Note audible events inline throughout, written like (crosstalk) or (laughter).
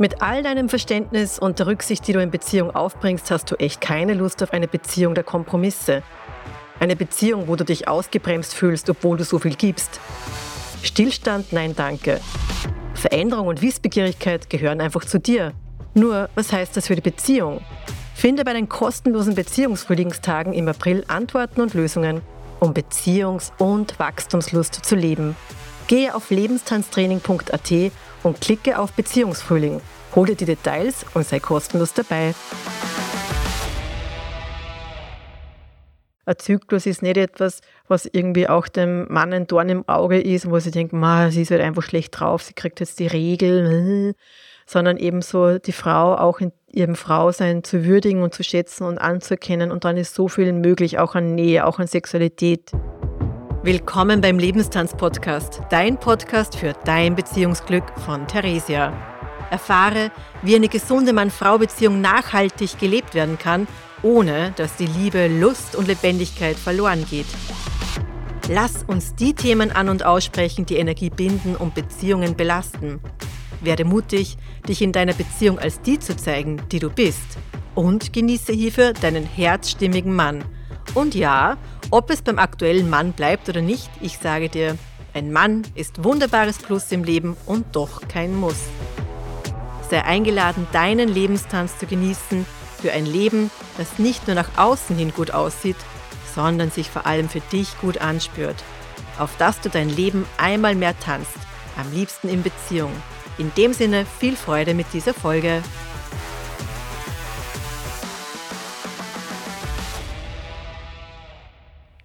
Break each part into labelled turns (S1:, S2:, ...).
S1: Mit all deinem Verständnis und der Rücksicht, die du in Beziehung aufbringst, hast du echt keine Lust auf eine Beziehung der Kompromisse. Eine Beziehung, wo du dich ausgebremst fühlst, obwohl du so viel gibst. Stillstand, nein, danke. Veränderung und Wissbegierigkeit gehören einfach zu dir. Nur, was heißt das für die Beziehung? Finde bei den kostenlosen Beziehungsfrühlingstagen im April Antworten und Lösungen, um Beziehungs- und Wachstumslust zu leben. Gehe auf lebenstanztraining.at und klicke auf Beziehungsfrühling. Hol dir die Details und sei kostenlos dabei. Ein Zyklus ist nicht etwas, was irgendwie auch dem Mann ein Dorn im Auge ist, wo sie denken, sie ist halt einfach schlecht drauf, sie kriegt jetzt die Regel, (laughs) sondern eben so die Frau auch in ihrem Frausein zu würdigen und zu schätzen und anzuerkennen. Und dann ist so viel möglich, auch an Nähe, auch an Sexualität. Willkommen beim Lebenstanz-Podcast, dein Podcast für dein Beziehungsglück von Theresia. Erfahre, wie eine gesunde Mann-Frau-Beziehung nachhaltig gelebt werden kann, ohne dass die Liebe, Lust und Lebendigkeit verloren geht. Lass uns die Themen an und aussprechen, die Energie binden und Beziehungen belasten. Werde mutig, dich in deiner Beziehung als die zu zeigen, die du bist. Und genieße hierfür deinen herzstimmigen Mann. Und ja, ob es beim aktuellen Mann bleibt oder nicht, ich sage dir, ein Mann ist wunderbares Plus im Leben und doch kein Muss. Sei eingeladen, deinen Lebenstanz zu genießen für ein Leben, das nicht nur nach außen hin gut aussieht, sondern sich vor allem für dich gut anspürt. Auf dass du dein Leben einmal mehr tanzt, am liebsten in Beziehung. In dem Sinne viel Freude mit dieser Folge.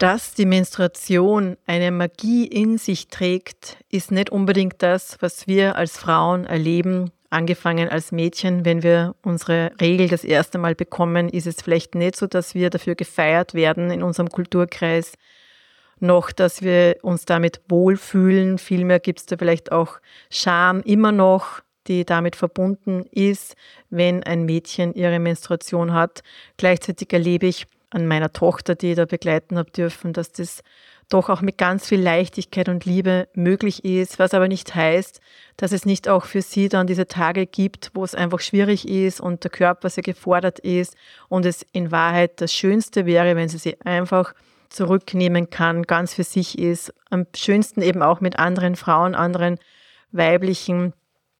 S1: Dass die Menstruation eine Magie in sich trägt, ist nicht unbedingt das, was wir als Frauen erleben. Angefangen als Mädchen, wenn wir unsere Regel das erste Mal bekommen, ist es vielleicht nicht so, dass wir dafür gefeiert werden in unserem Kulturkreis, noch, dass wir uns damit wohlfühlen. Vielmehr gibt es da vielleicht auch Scham immer noch, die damit verbunden ist, wenn ein Mädchen ihre Menstruation hat. Gleichzeitig erlebe ich, an meiner Tochter, die ich da begleiten habe dürfen, dass das doch auch mit ganz viel Leichtigkeit und Liebe möglich ist, was aber nicht heißt, dass es nicht auch für sie dann diese Tage gibt, wo es einfach schwierig ist und der Körper sehr gefordert ist und es in Wahrheit das Schönste wäre, wenn sie sie einfach zurücknehmen kann, ganz für sich ist. Am schönsten eben auch mit anderen Frauen, anderen weiblichen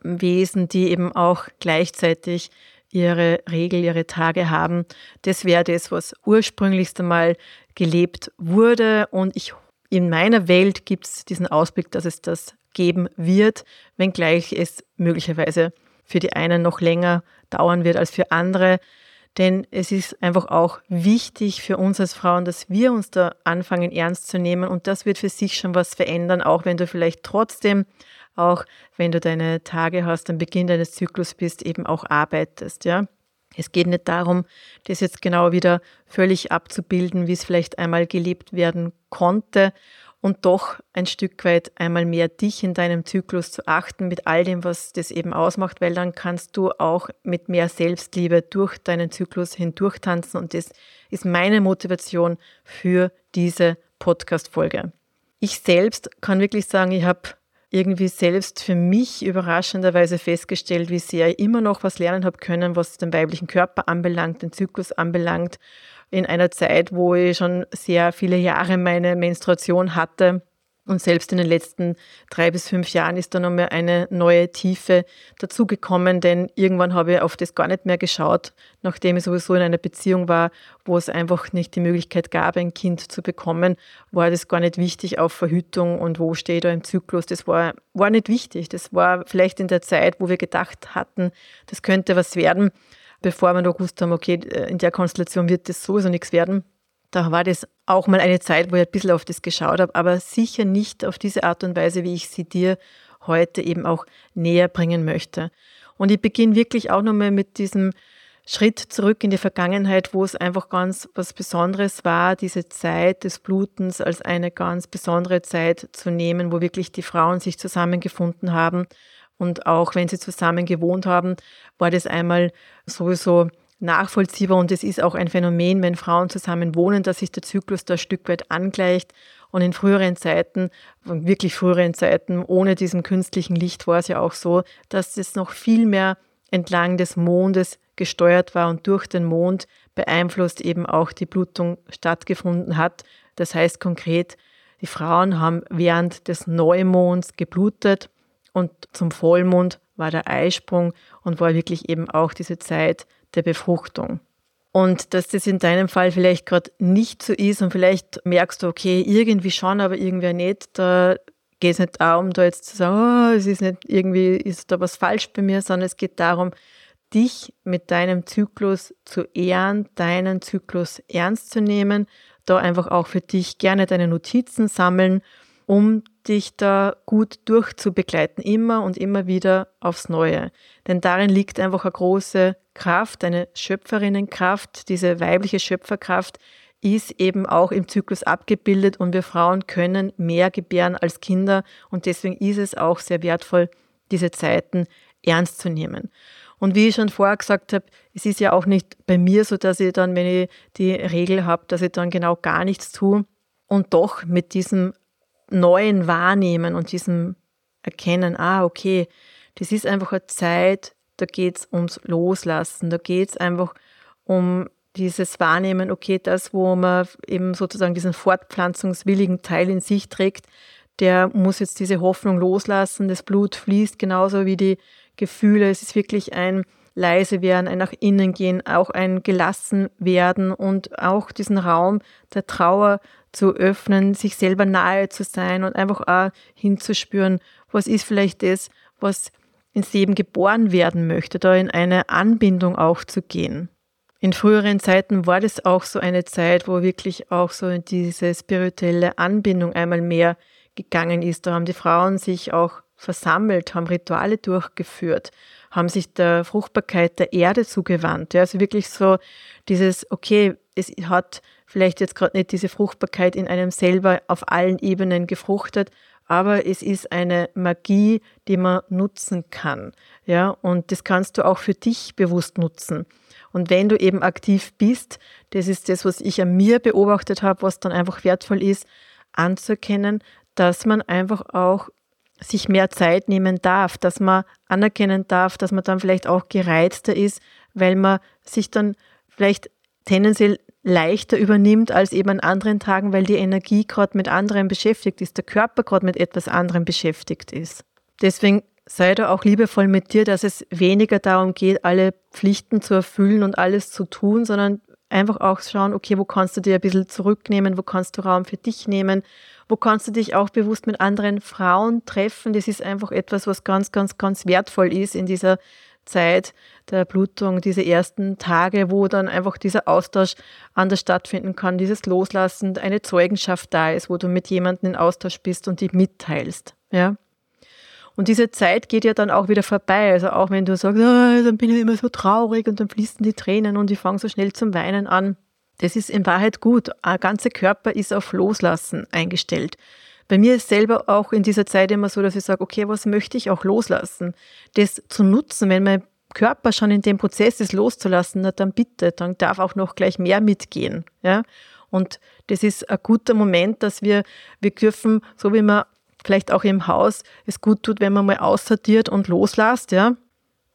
S1: Wesen, die eben auch gleichzeitig ihre Regel, ihre Tage haben. Das wäre das, was ursprünglichst einmal gelebt wurde. Und ich, in meiner Welt gibt es diesen Ausblick, dass es das geben wird, wenngleich es möglicherweise für die einen noch länger dauern wird als für andere. Denn es ist einfach auch wichtig für uns als Frauen, dass wir uns da anfangen ernst zu nehmen. Und das wird für sich schon was verändern, auch wenn du vielleicht trotzdem auch wenn du deine Tage hast, am Beginn deines Zyklus bist, eben auch arbeitest, ja. Es geht nicht darum, das jetzt genau wieder völlig abzubilden, wie es vielleicht einmal gelebt werden konnte und doch ein Stück weit einmal mehr dich in deinem Zyklus zu achten mit all dem, was das eben ausmacht, weil dann kannst du auch mit mehr Selbstliebe durch deinen Zyklus hindurch tanzen und das ist meine Motivation für diese Podcast-Folge. Ich selbst kann wirklich sagen, ich habe irgendwie selbst für mich überraschenderweise festgestellt, wie sehr ich immer noch was lernen habe können, was den weiblichen Körper anbelangt, den Zyklus anbelangt, in einer Zeit, wo ich schon sehr viele Jahre meine Menstruation hatte und selbst in den letzten drei bis fünf Jahren ist da nochmal eine neue Tiefe dazugekommen, denn irgendwann habe ich auf das gar nicht mehr geschaut, nachdem ich sowieso in einer Beziehung war, wo es einfach nicht die Möglichkeit gab, ein Kind zu bekommen, war das gar nicht wichtig auf Verhütung und wo stehe ich da im Zyklus. Das war, war nicht wichtig. Das war vielleicht in der Zeit, wo wir gedacht hatten, das könnte was werden, bevor wir noch gewusst haben, okay, in der Konstellation wird das sowieso nichts werden da war das auch mal eine Zeit, wo ich ein bisschen auf das geschaut habe, aber sicher nicht auf diese Art und Weise, wie ich sie dir heute eben auch näher bringen möchte. Und ich beginne wirklich auch nochmal mit diesem Schritt zurück in die Vergangenheit, wo es einfach ganz was Besonderes war, diese Zeit des Blutens als eine ganz besondere Zeit zu nehmen, wo wirklich die Frauen sich zusammengefunden haben. Und auch wenn sie zusammen gewohnt haben, war das einmal sowieso nachvollziehbar und es ist auch ein Phänomen, wenn Frauen zusammen wohnen, dass sich der Zyklus da ein Stück weit angleicht. Und in früheren Zeiten, wirklich früheren Zeiten, ohne diesem künstlichen Licht war es ja auch so, dass es noch viel mehr entlang des Mondes gesteuert war und durch den Mond beeinflusst eben auch die Blutung stattgefunden hat. Das heißt konkret, die Frauen haben während des Neumonds geblutet und zum Vollmond war der Eisprung und war wirklich eben auch diese Zeit der Befruchtung. Und dass das in deinem Fall vielleicht gerade nicht so ist und vielleicht merkst du, okay, irgendwie schon, aber irgendwie nicht, da geht es nicht darum, da jetzt zu sagen, oh, es ist nicht irgendwie, ist da was falsch bei mir, sondern es geht darum, dich mit deinem Zyklus zu ehren, deinen Zyklus ernst zu nehmen, da einfach auch für dich gerne deine Notizen sammeln, um dich da gut durchzubegleiten, immer und immer wieder aufs Neue. Denn darin liegt einfach eine große Kraft, eine Schöpferinnenkraft, diese weibliche Schöpferkraft ist eben auch im Zyklus abgebildet und wir Frauen können mehr gebären als Kinder und deswegen ist es auch sehr wertvoll, diese Zeiten ernst zu nehmen. Und wie ich schon vorher gesagt habe, es ist ja auch nicht bei mir so, dass ich dann, wenn ich die Regel habe, dass ich dann genau gar nichts tue und doch mit diesem neuen Wahrnehmen und diesem Erkennen, ah, okay, das ist einfach eine Zeit, da geht es ums Loslassen, da geht es einfach um dieses Wahrnehmen, okay, das, wo man eben sozusagen diesen fortpflanzungswilligen Teil in sich trägt, der muss jetzt diese Hoffnung loslassen, das Blut fließt genauso wie die Gefühle. Es ist wirklich ein leise werden, ein nach innen gehen, auch ein gelassen werden und auch diesen Raum der Trauer zu öffnen, sich selber nahe zu sein und einfach auch hinzuspüren, was ist vielleicht das, was ins Leben geboren werden möchte, da in eine Anbindung auch zu gehen. In früheren Zeiten war das auch so eine Zeit, wo wirklich auch so diese spirituelle Anbindung einmal mehr gegangen ist. Da haben die Frauen sich auch versammelt, haben Rituale durchgeführt, haben sich der Fruchtbarkeit der Erde zugewandt. Ja, also wirklich so dieses, okay, es hat vielleicht jetzt gerade nicht diese Fruchtbarkeit in einem selber auf allen Ebenen gefruchtet, aber es ist eine Magie, die man nutzen kann. Ja, und das kannst du auch für dich bewusst nutzen. Und wenn du eben aktiv bist, das ist das, was ich an mir beobachtet habe, was dann einfach wertvoll ist, anzuerkennen, dass man einfach auch sich mehr Zeit nehmen darf, dass man anerkennen darf, dass man dann vielleicht auch gereizter ist, weil man sich dann vielleicht tendenziell leichter übernimmt als eben an anderen Tagen, weil die Energie gerade mit anderem beschäftigt ist, der Körper gerade mit etwas anderem beschäftigt ist. Deswegen sei da auch liebevoll mit dir, dass es weniger darum geht, alle Pflichten zu erfüllen und alles zu tun, sondern einfach auch schauen, okay, wo kannst du dir ein bisschen zurücknehmen, wo kannst du Raum für dich nehmen wo kannst du dich auch bewusst mit anderen Frauen treffen. Das ist einfach etwas, was ganz, ganz, ganz wertvoll ist in dieser Zeit der Blutung, diese ersten Tage, wo dann einfach dieser Austausch anders stattfinden kann, dieses Loslassen, eine Zeugenschaft da ist, wo du mit jemandem in Austausch bist und die mitteilst. Ja. Und diese Zeit geht ja dann auch wieder vorbei. Also auch wenn du sagst, oh, dann bin ich immer so traurig und dann fließen die Tränen und ich fange so schnell zum Weinen an. Das ist in Wahrheit gut. Ein ganzer Körper ist auf Loslassen eingestellt. Bei mir ist selber auch in dieser Zeit immer so, dass ich sage, okay, was möchte ich auch loslassen? Das zu nutzen, wenn mein Körper schon in dem Prozess ist, loszulassen, na, dann bitte, dann darf auch noch gleich mehr mitgehen. Ja? Und das ist ein guter Moment, dass wir, wir dürfen, so wie man vielleicht auch im Haus es gut tut, wenn man mal aussortiert und loslässt, ja,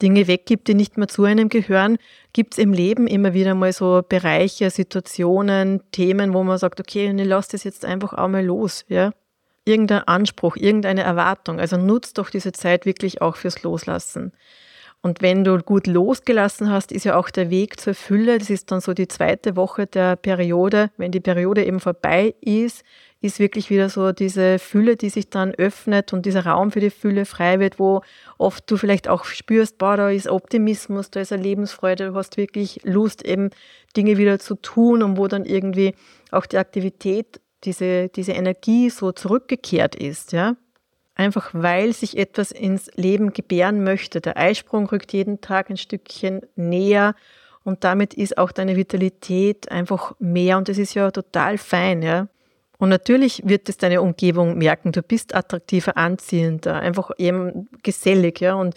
S1: Dinge weggibt, die nicht mehr zu einem gehören, gibt es im Leben immer wieder mal so Bereiche, Situationen, Themen, wo man sagt, okay, ich lasse das jetzt einfach auch mal los, ja. Irgendein Anspruch, irgendeine Erwartung. Also nutzt doch diese Zeit wirklich auch fürs Loslassen. Und wenn du gut losgelassen hast, ist ja auch der Weg zur Fülle. Das ist dann so die zweite Woche der Periode. Wenn die Periode eben vorbei ist, ist wirklich wieder so diese Fülle, die sich dann öffnet und dieser Raum für die Fülle frei wird, wo oft du vielleicht auch spürst, boah, da ist Optimismus, da ist eine Lebensfreude, du hast wirklich Lust, eben Dinge wieder zu tun und wo dann irgendwie auch die Aktivität, diese, diese Energie so zurückgekehrt ist, ja. Einfach weil sich etwas ins Leben gebären möchte. Der Eisprung rückt jeden Tag ein Stückchen näher und damit ist auch deine Vitalität einfach mehr und das ist ja total fein, ja. Und natürlich wird es deine Umgebung merken, du bist attraktiver, anziehender, einfach eben gesellig, ja. Und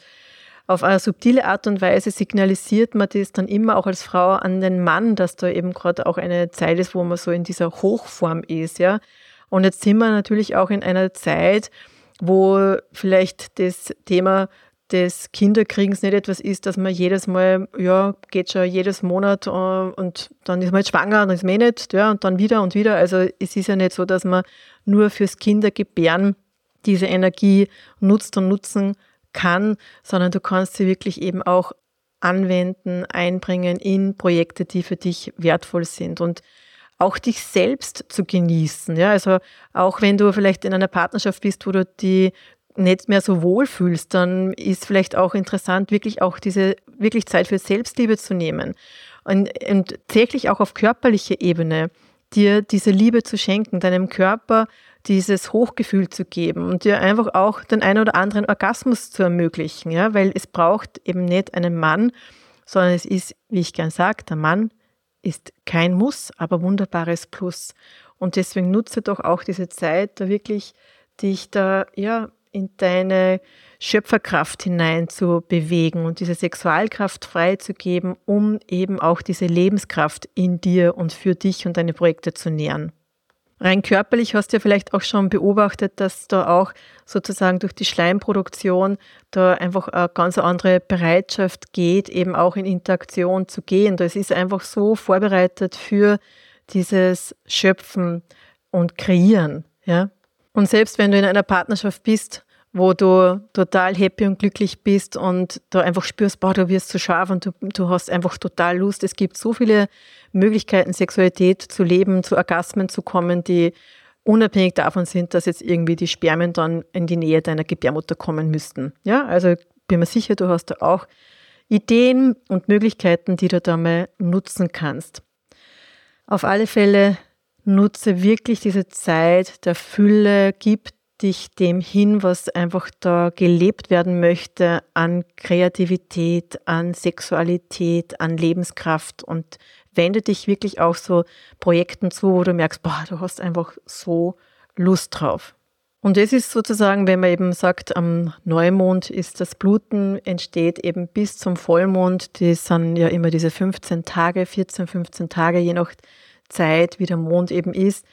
S1: auf eine subtile Art und Weise signalisiert man das dann immer auch als Frau an den Mann, dass da eben gerade auch eine Zeit ist, wo man so in dieser Hochform ist, ja. Und jetzt sind wir natürlich auch in einer Zeit, wo vielleicht das Thema des Kinderkriegens nicht etwas ist, dass man jedes Mal, ja, geht schon jedes Monat äh, und dann ist man jetzt schwanger, dann ist man eh nicht, ja, und dann wieder und wieder. Also es ist ja nicht so, dass man nur fürs Kindergebären diese Energie nutzt und nutzen kann, sondern du kannst sie wirklich eben auch anwenden, einbringen in Projekte, die für dich wertvoll sind und auch dich selbst zu genießen. Ja, also auch wenn du vielleicht in einer Partnerschaft bist, wo du die nicht mehr so wohl fühlst, dann ist vielleicht auch interessant, wirklich auch diese, wirklich Zeit für Selbstliebe zu nehmen. Und, und tatsächlich auch auf körperlicher Ebene dir diese Liebe zu schenken, deinem Körper dieses Hochgefühl zu geben und dir einfach auch den einen oder anderen Orgasmus zu ermöglichen, ja, weil es braucht eben nicht einen Mann, sondern es ist, wie ich gern sage, der Mann ist kein Muss, aber wunderbares Plus. Und deswegen nutze doch auch diese Zeit, da wirklich dich da, ja, in deine Schöpferkraft hinein zu bewegen und diese Sexualkraft freizugeben, um eben auch diese Lebenskraft in dir und für dich und deine Projekte zu nähren. Rein körperlich hast du ja vielleicht auch schon beobachtet, dass da auch sozusagen durch die Schleimproduktion da einfach eine ganz andere Bereitschaft geht, eben auch in Interaktion zu gehen. Das ist einfach so vorbereitet für dieses Schöpfen und Kreieren. Ja? Und selbst wenn du in einer Partnerschaft bist, wo du total happy und glücklich bist und da einfach spürst, boah, du wirst so scharf und du, du hast einfach total Lust. Es gibt so viele Möglichkeiten, Sexualität zu leben, zu Orgasmen zu kommen, die unabhängig davon sind, dass jetzt irgendwie die Spermien dann in die Nähe deiner Gebärmutter kommen müssten. Ja, also bin mir sicher, du hast da auch Ideen und Möglichkeiten, die du da mal nutzen kannst. Auf alle Fälle nutze wirklich diese Zeit der Fülle, gib dich dem hin, was einfach da gelebt werden möchte an Kreativität, an Sexualität, an Lebenskraft und wende dich wirklich auch so Projekten zu, wo du merkst, boah, du hast einfach so Lust drauf. Und das ist sozusagen, wenn man eben sagt, am Neumond ist das Bluten, entsteht eben bis zum Vollmond. Das sind ja immer diese 15 Tage, 14, 15 Tage, je nach Zeit, wie der Mond eben ist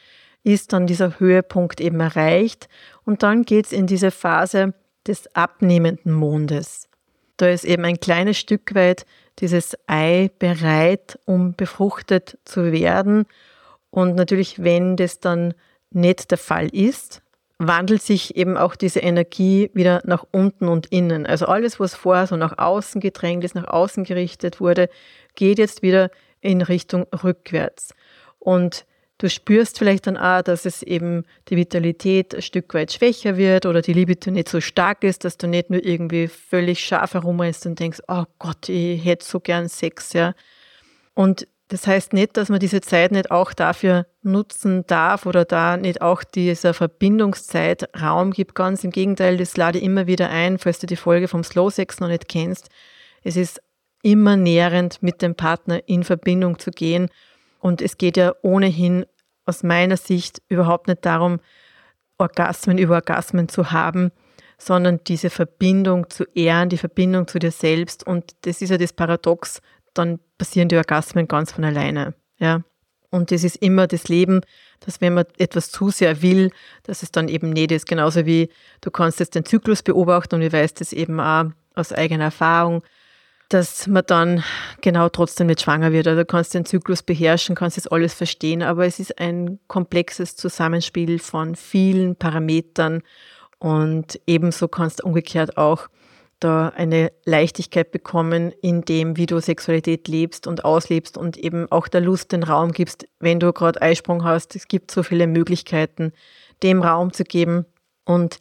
S1: ist dann dieser Höhepunkt eben erreicht und dann geht es in diese Phase des abnehmenden Mondes. Da ist eben ein kleines Stück weit dieses Ei bereit, um befruchtet zu werden. Und natürlich, wenn das dann nicht der Fall ist, wandelt sich eben auch diese Energie wieder nach unten und innen. Also alles, was vorher so nach außen gedrängt ist, nach außen gerichtet wurde, geht jetzt wieder in Richtung rückwärts. Und Du spürst vielleicht dann auch, dass es eben die Vitalität ein Stück weit schwächer wird oder die Libido nicht so stark ist, dass du nicht nur irgendwie völlig scharf herumrennst und denkst, oh Gott, ich hätte so gern Sex, ja. Und das heißt nicht, dass man diese Zeit nicht auch dafür nutzen darf oder da nicht auch dieser Verbindungszeit Raum gibt. Ganz im Gegenteil, das lade ich immer wieder ein, falls du die Folge vom Slow Sex noch nicht kennst. Es ist immer nährend, mit dem Partner in Verbindung zu gehen und es geht ja ohnehin aus meiner Sicht überhaupt nicht darum, Orgasmen über Orgasmen zu haben, sondern diese Verbindung zu ehren, die Verbindung zu dir selbst. Und das ist ja das Paradox, dann passieren die Orgasmen ganz von alleine. Ja. Und das ist immer das Leben, dass wenn man etwas zu sehr will, dass es dann eben nicht ist. Genauso wie du kannst jetzt den Zyklus beobachten und ich weiß das eben auch aus eigener Erfahrung dass man dann genau trotzdem nicht schwanger wird. Also du kannst den Zyklus beherrschen, kannst das alles verstehen, aber es ist ein komplexes Zusammenspiel von vielen Parametern und ebenso kannst du umgekehrt auch da eine Leichtigkeit bekommen in dem, wie du Sexualität lebst und auslebst und eben auch der Lust den Raum gibst, wenn du gerade Eisprung hast. Es gibt so viele Möglichkeiten, dem Raum zu geben und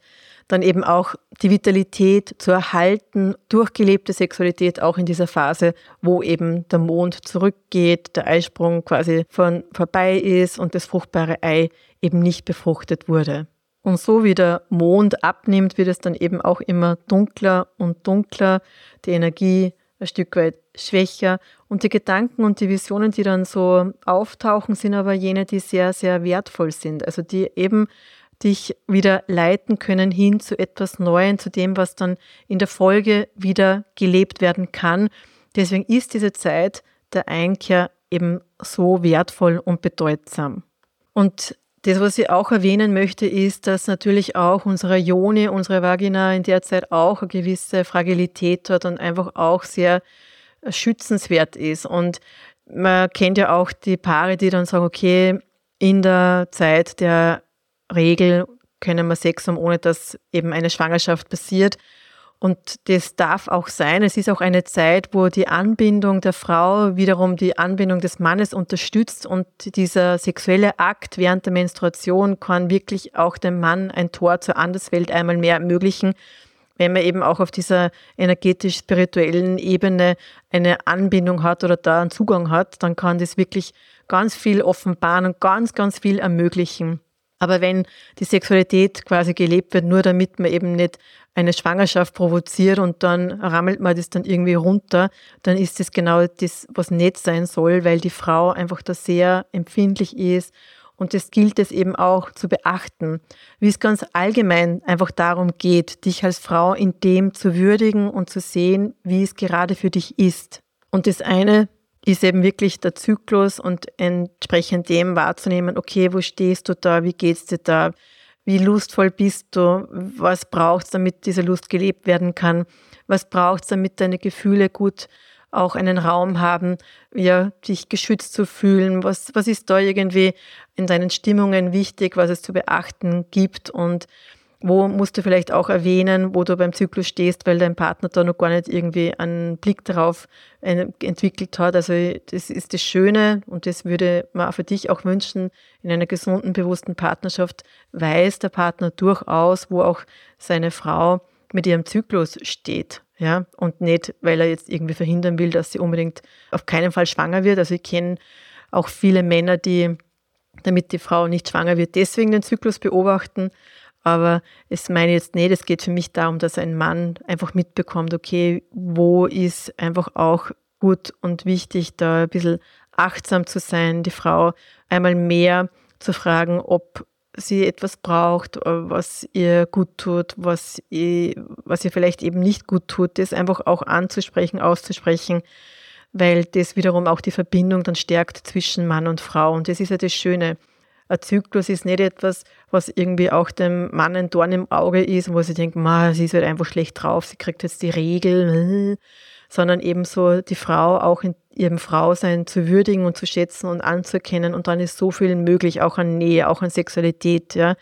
S1: dann eben auch die Vitalität zu erhalten, durchgelebte Sexualität auch in dieser Phase, wo eben der Mond zurückgeht, der Eisprung quasi von vorbei ist und das fruchtbare Ei eben nicht befruchtet wurde. Und so wie der Mond abnimmt, wird es dann eben auch immer dunkler und dunkler, die Energie ein Stück weit schwächer und die Gedanken und die Visionen, die dann so auftauchen, sind aber jene, die sehr, sehr wertvoll sind. Also die eben dich wieder leiten können hin zu etwas Neuem, zu dem, was dann in der Folge wieder gelebt werden kann. Deswegen ist diese Zeit der Einkehr eben so wertvoll und bedeutsam. Und das, was ich auch erwähnen möchte, ist, dass natürlich auch unsere Joni, unsere Vagina in der Zeit auch eine gewisse Fragilität hat und einfach auch sehr schützenswert ist. Und man kennt ja auch die Paare, die dann sagen, okay, in der Zeit der Regel können wir Sex haben, ohne dass eben eine Schwangerschaft passiert. Und das darf auch sein. Es ist auch eine Zeit, wo die Anbindung der Frau wiederum die Anbindung des Mannes unterstützt und dieser sexuelle Akt während der Menstruation kann wirklich auch dem Mann ein Tor zur Anderswelt einmal mehr ermöglichen, wenn man eben auch auf dieser energetisch-spirituellen Ebene eine Anbindung hat oder da einen Zugang hat, dann kann das wirklich ganz viel offenbaren und ganz, ganz viel ermöglichen. Aber wenn die Sexualität quasi gelebt wird, nur damit man eben nicht eine Schwangerschaft provoziert und dann rammelt man das dann irgendwie runter, dann ist das genau das, was nicht sein soll, weil die Frau einfach da sehr empfindlich ist und das gilt es eben auch zu beachten, wie es ganz allgemein einfach darum geht, dich als Frau in dem zu würdigen und zu sehen, wie es gerade für dich ist. Und das eine ist eben wirklich der Zyklus und entsprechend dem wahrzunehmen, okay, wo stehst du da, wie geht's dir da, wie lustvoll bist du, was brauchst damit diese Lust gelebt werden kann, was brauchst damit deine Gefühle gut auch einen Raum haben, ja, dich geschützt zu fühlen. Was, was ist da irgendwie in deinen Stimmungen wichtig, was es zu beachten gibt und wo musst du vielleicht auch erwähnen, wo du beim Zyklus stehst, weil dein Partner da noch gar nicht irgendwie einen Blick darauf entwickelt hat. Also das ist das Schöne und das würde man für dich auch wünschen, in einer gesunden, bewussten Partnerschaft weiß der Partner durchaus, wo auch seine Frau mit ihrem Zyklus steht. Ja, und nicht, weil er jetzt irgendwie verhindern will, dass sie unbedingt auf keinen Fall schwanger wird. Also ich kenne auch viele Männer, die, damit die Frau nicht schwanger wird, deswegen den Zyklus beobachten. Aber es meine jetzt nicht, es geht für mich darum, dass ein Mann einfach mitbekommt, okay, wo ist einfach auch gut und wichtig, da ein bisschen achtsam zu sein, die Frau einmal mehr zu fragen, ob sie etwas braucht, äh, was ihr gut tut, was ihr, was ihr vielleicht eben nicht gut tut, das einfach auch anzusprechen, auszusprechen, weil das wiederum auch die Verbindung dann stärkt zwischen Mann und Frau. Und das ist ja das Schöne. Ein Zyklus ist nicht etwas, was irgendwie auch dem Mann ein Dorn im Auge ist, wo sie denken, sie ist halt einfach schlecht drauf, sie kriegt jetzt die Regel, (laughs) sondern ebenso die Frau auch in ihrem Frausein zu würdigen und zu schätzen und anzuerkennen. Und dann ist so viel möglich, auch an Nähe, auch an Sexualität. Ja.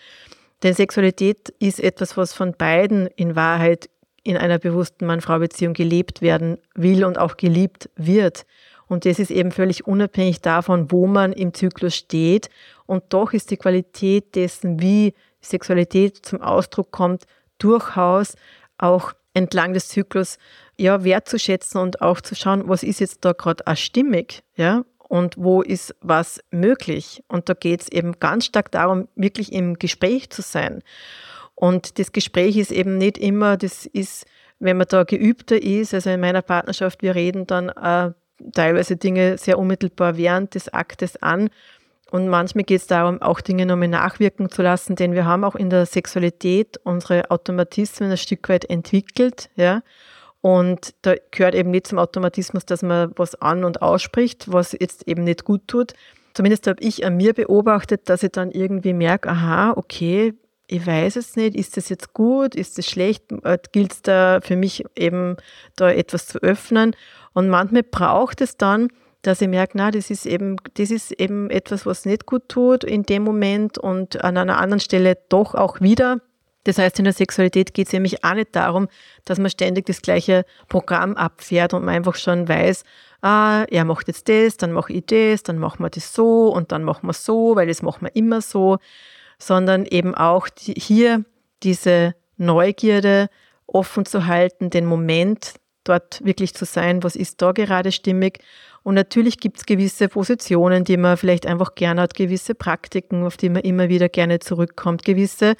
S1: Denn Sexualität ist etwas, was von beiden in Wahrheit in einer bewussten Mann-Frau-Beziehung gelebt werden will und auch geliebt wird. Und das ist eben völlig unabhängig davon, wo man im Zyklus steht. Und doch ist die Qualität dessen, wie Sexualität zum Ausdruck kommt, durchaus auch entlang des Zyklus ja, wertzuschätzen und auch zu schauen, was ist jetzt da gerade stimmig, ja, und wo ist was möglich. Und da geht es eben ganz stark darum, wirklich im Gespräch zu sein. Und das Gespräch ist eben nicht immer, das ist, wenn man da geübter ist, also in meiner Partnerschaft, wir reden dann äh, teilweise Dinge sehr unmittelbar während des Aktes an. Und manchmal geht es darum, auch Dinge nochmal nachwirken zu lassen, denn wir haben auch in der Sexualität unsere Automatismen ein Stück weit entwickelt, ja. Und da gehört eben nicht zum Automatismus, dass man was an- und ausspricht, was jetzt eben nicht gut tut. Zumindest habe ich an mir beobachtet, dass ich dann irgendwie merke, aha, okay, ich weiß es nicht, ist das jetzt gut, ist das schlecht, äh, gilt es da für mich eben da etwas zu öffnen. Und manchmal braucht es dann, dass ich merke, na, das ist eben, das ist eben etwas, was nicht gut tut in dem Moment und an einer anderen Stelle doch auch wieder. Das heißt, in der Sexualität geht es nämlich auch nicht darum, dass man ständig das gleiche Programm abfährt und man einfach schon weiß, ah, er macht jetzt das, dann mache ich das, dann machen wir das so und dann machen wir so, weil das machen wir immer so, sondern eben auch die, hier diese Neugierde offen zu halten, den Moment dort wirklich zu sein, was ist da gerade stimmig. Und natürlich gibt es gewisse Positionen, die man vielleicht einfach gerne hat, gewisse Praktiken, auf die man immer wieder gerne zurückkommt, gewisse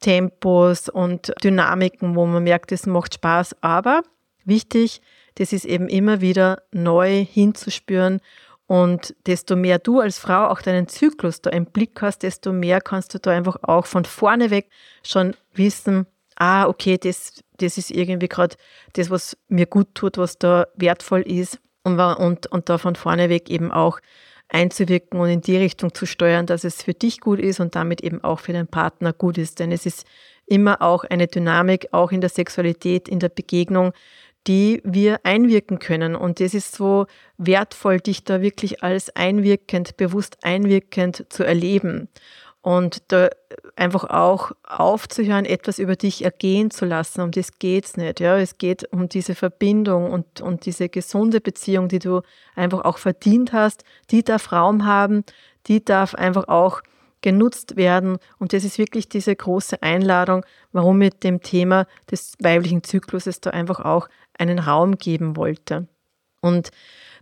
S1: Tempos und Dynamiken, wo man merkt, es macht Spaß. Aber wichtig, das ist eben immer wieder neu hinzuspüren. Und desto mehr du als Frau auch deinen Zyklus da im Blick hast, desto mehr kannst du da einfach auch von vorne weg schon wissen, ah, okay, das, das ist irgendwie gerade das, was mir gut tut, was da wertvoll ist. Und, und, und da von vorne weg eben auch einzuwirken und in die Richtung zu steuern, dass es für dich gut ist und damit eben auch für deinen Partner gut ist. Denn es ist immer auch eine Dynamik, auch in der Sexualität, in der Begegnung, die wir einwirken können. Und das ist so wertvoll, dich da wirklich als einwirkend, bewusst einwirkend zu erleben. Und da einfach auch aufzuhören, etwas über dich ergehen zu lassen. Um das geht's nicht. Ja, es geht um diese Verbindung und, und diese gesunde Beziehung, die du einfach auch verdient hast. Die darf Raum haben. Die darf einfach auch genutzt werden. Und das ist wirklich diese große Einladung, warum mit dem Thema des weiblichen Zykluses da einfach auch einen Raum geben wollte. Und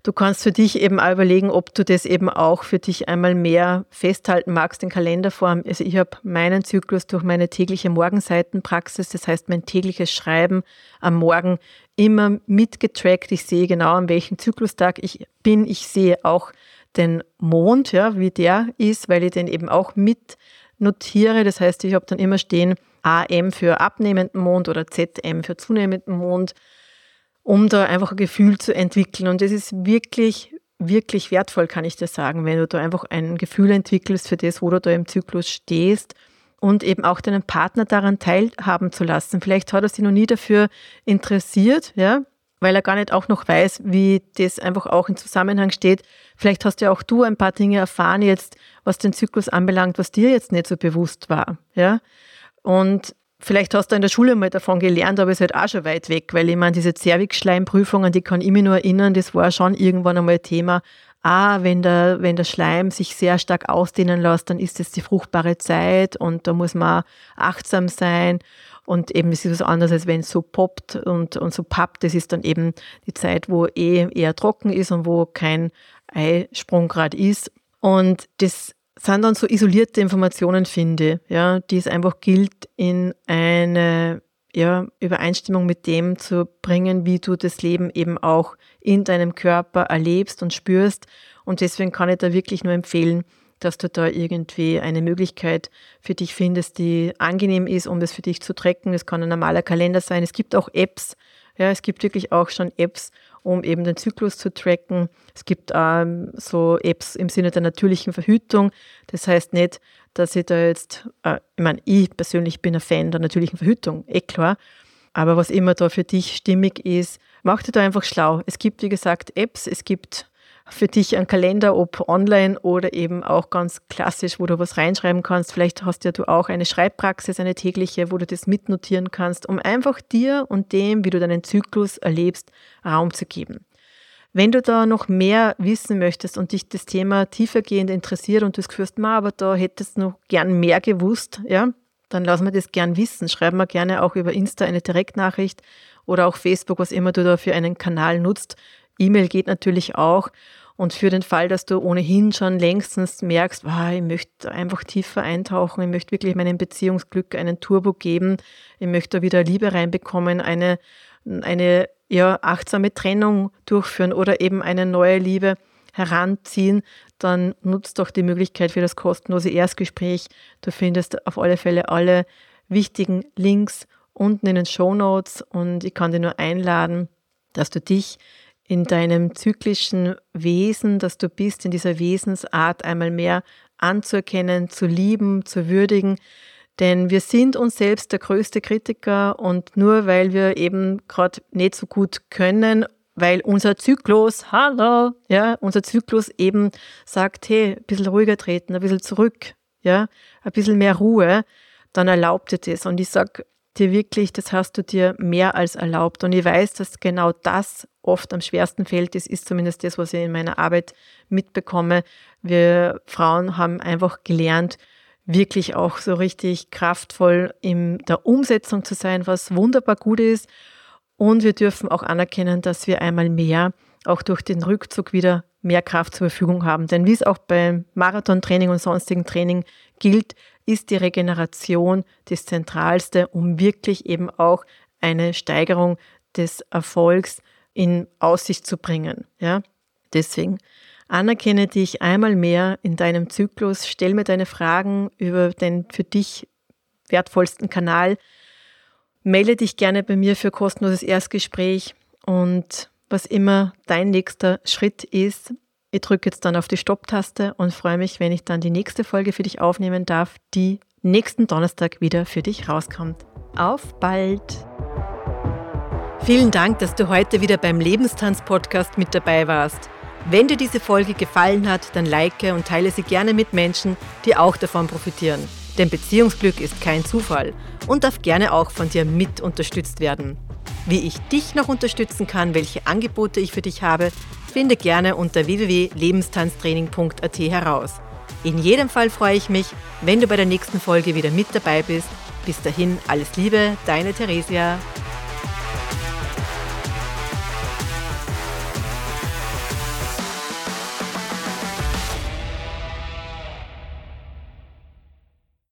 S1: Du kannst für dich eben auch überlegen, ob du das eben auch für dich einmal mehr festhalten magst in Kalenderform. Also ich habe meinen Zyklus durch meine tägliche Morgenseitenpraxis, das heißt mein tägliches Schreiben am Morgen immer mitgetrackt. Ich sehe genau, an welchem Zyklustag ich bin. Ich sehe auch den Mond, ja, wie der ist, weil ich den eben auch mit notiere. Das heißt, ich habe dann immer stehen AM für abnehmenden Mond oder ZM für zunehmenden Mond um da einfach ein Gefühl zu entwickeln. Und das ist wirklich, wirklich wertvoll, kann ich dir sagen, wenn du da einfach ein Gefühl entwickelst für das, wo du da im Zyklus stehst und eben auch deinen Partner daran teilhaben zu lassen. Vielleicht hat er sich noch nie dafür interessiert, ja, weil er gar nicht auch noch weiß, wie das einfach auch im Zusammenhang steht. Vielleicht hast ja auch du ein paar Dinge erfahren jetzt, was den Zyklus anbelangt, was dir jetzt nicht so bewusst war, ja. Und Vielleicht hast du in der Schule mal davon gelernt, aber es ist halt auch schon weit weg, weil ich meine, diese Zervixschleimprüfungen, die kann ich mir nur erinnern, das war schon irgendwann einmal Thema. Ah, wenn der, wenn der Schleim sich sehr stark ausdehnen lässt, dann ist es die fruchtbare Zeit und da muss man achtsam sein. Und eben, es ist was anderes, als wenn es so poppt und, und so pappt. Das ist dann eben die Zeit, wo eh eher trocken ist und wo kein Eisprung gerade ist. Und das sind dann so isolierte Informationen, finde, ja, die es einfach gilt, in eine ja, Übereinstimmung mit dem zu bringen, wie du das Leben eben auch in deinem Körper erlebst und spürst. Und deswegen kann ich da wirklich nur empfehlen, dass du da irgendwie eine Möglichkeit für dich findest, die angenehm ist, um das für dich zu tracken. Es kann ein normaler Kalender sein. Es gibt auch Apps. Ja, es gibt wirklich auch schon Apps, um eben den Zyklus zu tracken. Es gibt ähm, so Apps im Sinne der natürlichen Verhütung. Das heißt nicht, dass ich da jetzt, äh, ich meine, ich persönlich bin ein Fan der natürlichen Verhütung, eh klar. Aber was immer da für dich stimmig ist, mach dir da einfach schlau. Es gibt, wie gesagt, Apps, es gibt für dich einen Kalender, ob online oder eben auch ganz klassisch, wo du was reinschreiben kannst. Vielleicht hast ja du auch eine Schreibpraxis, eine tägliche, wo du das mitnotieren kannst, um einfach dir und dem, wie du deinen Zyklus erlebst, Raum zu geben. Wenn du da noch mehr wissen möchtest und dich das Thema tiefergehend interessiert und du hast, aber da hättest du noch gern mehr gewusst, ja, dann lass mir das gern wissen. Schreib mir gerne auch über Insta eine Direktnachricht oder auch Facebook, was immer du da für einen Kanal nutzt. E-Mail geht natürlich auch. Und für den Fall, dass du ohnehin schon längstens merkst, wow, ich möchte einfach tiefer eintauchen, ich möchte wirklich meinem Beziehungsglück einen Turbo geben, ich möchte da wieder Liebe reinbekommen, eine, eine ja, achtsame Trennung durchführen oder eben eine neue Liebe heranziehen, dann nutzt doch die Möglichkeit für das kostenlose Erstgespräch. Du findest auf alle Fälle alle wichtigen Links unten in den Show Notes und ich kann dir nur einladen, dass du dich in deinem zyklischen Wesen, das du bist, in dieser Wesensart einmal mehr anzuerkennen, zu lieben, zu würdigen. Denn wir sind uns selbst der größte Kritiker und nur weil wir eben gerade nicht so gut können, weil unser Zyklus, hallo, ja, unser Zyklus eben sagt, hey, ein bisschen ruhiger treten, ein bisschen zurück, ja, ein bisschen mehr Ruhe, dann erlaubt ihr das. Und ich sage dir wirklich, das hast du dir mehr als erlaubt. Und ich weiß, dass genau das oft am schwersten fällt. Das ist zumindest das, was ich in meiner Arbeit mitbekomme. Wir Frauen haben einfach gelernt, wirklich auch so richtig kraftvoll in der Umsetzung zu sein, was wunderbar gut ist. Und wir dürfen auch anerkennen, dass wir einmal mehr auch durch den Rückzug wieder mehr Kraft zur Verfügung haben. Denn wie es auch beim Marathontraining und sonstigen Training gilt, ist die Regeneration das Zentralste, um wirklich eben auch eine Steigerung des Erfolgs in Aussicht zu bringen. Ja? Deswegen anerkenne dich einmal mehr in deinem Zyklus, stell mir deine Fragen über den für dich wertvollsten Kanal, melde dich gerne bei mir für kostenloses Erstgespräch und was immer dein nächster Schritt ist, Ich drücke jetzt dann auf die Stopptaste und freue mich, wenn ich dann die nächste Folge für dich aufnehmen darf, die nächsten Donnerstag wieder für dich rauskommt. Auf bald! Vielen Dank, dass du heute wieder beim Lebenstanz-Podcast mit dabei warst. Wenn dir diese Folge gefallen hat, dann like und teile sie gerne mit Menschen, die auch davon profitieren. Denn Beziehungsglück ist kein Zufall und darf gerne auch von dir mit unterstützt werden. Wie ich dich noch unterstützen kann, welche Angebote ich für dich habe, finde gerne unter www.lebenstanztraining.at heraus. In jedem Fall freue ich mich, wenn du bei der nächsten Folge wieder mit dabei bist. Bis dahin alles Liebe, deine Theresia.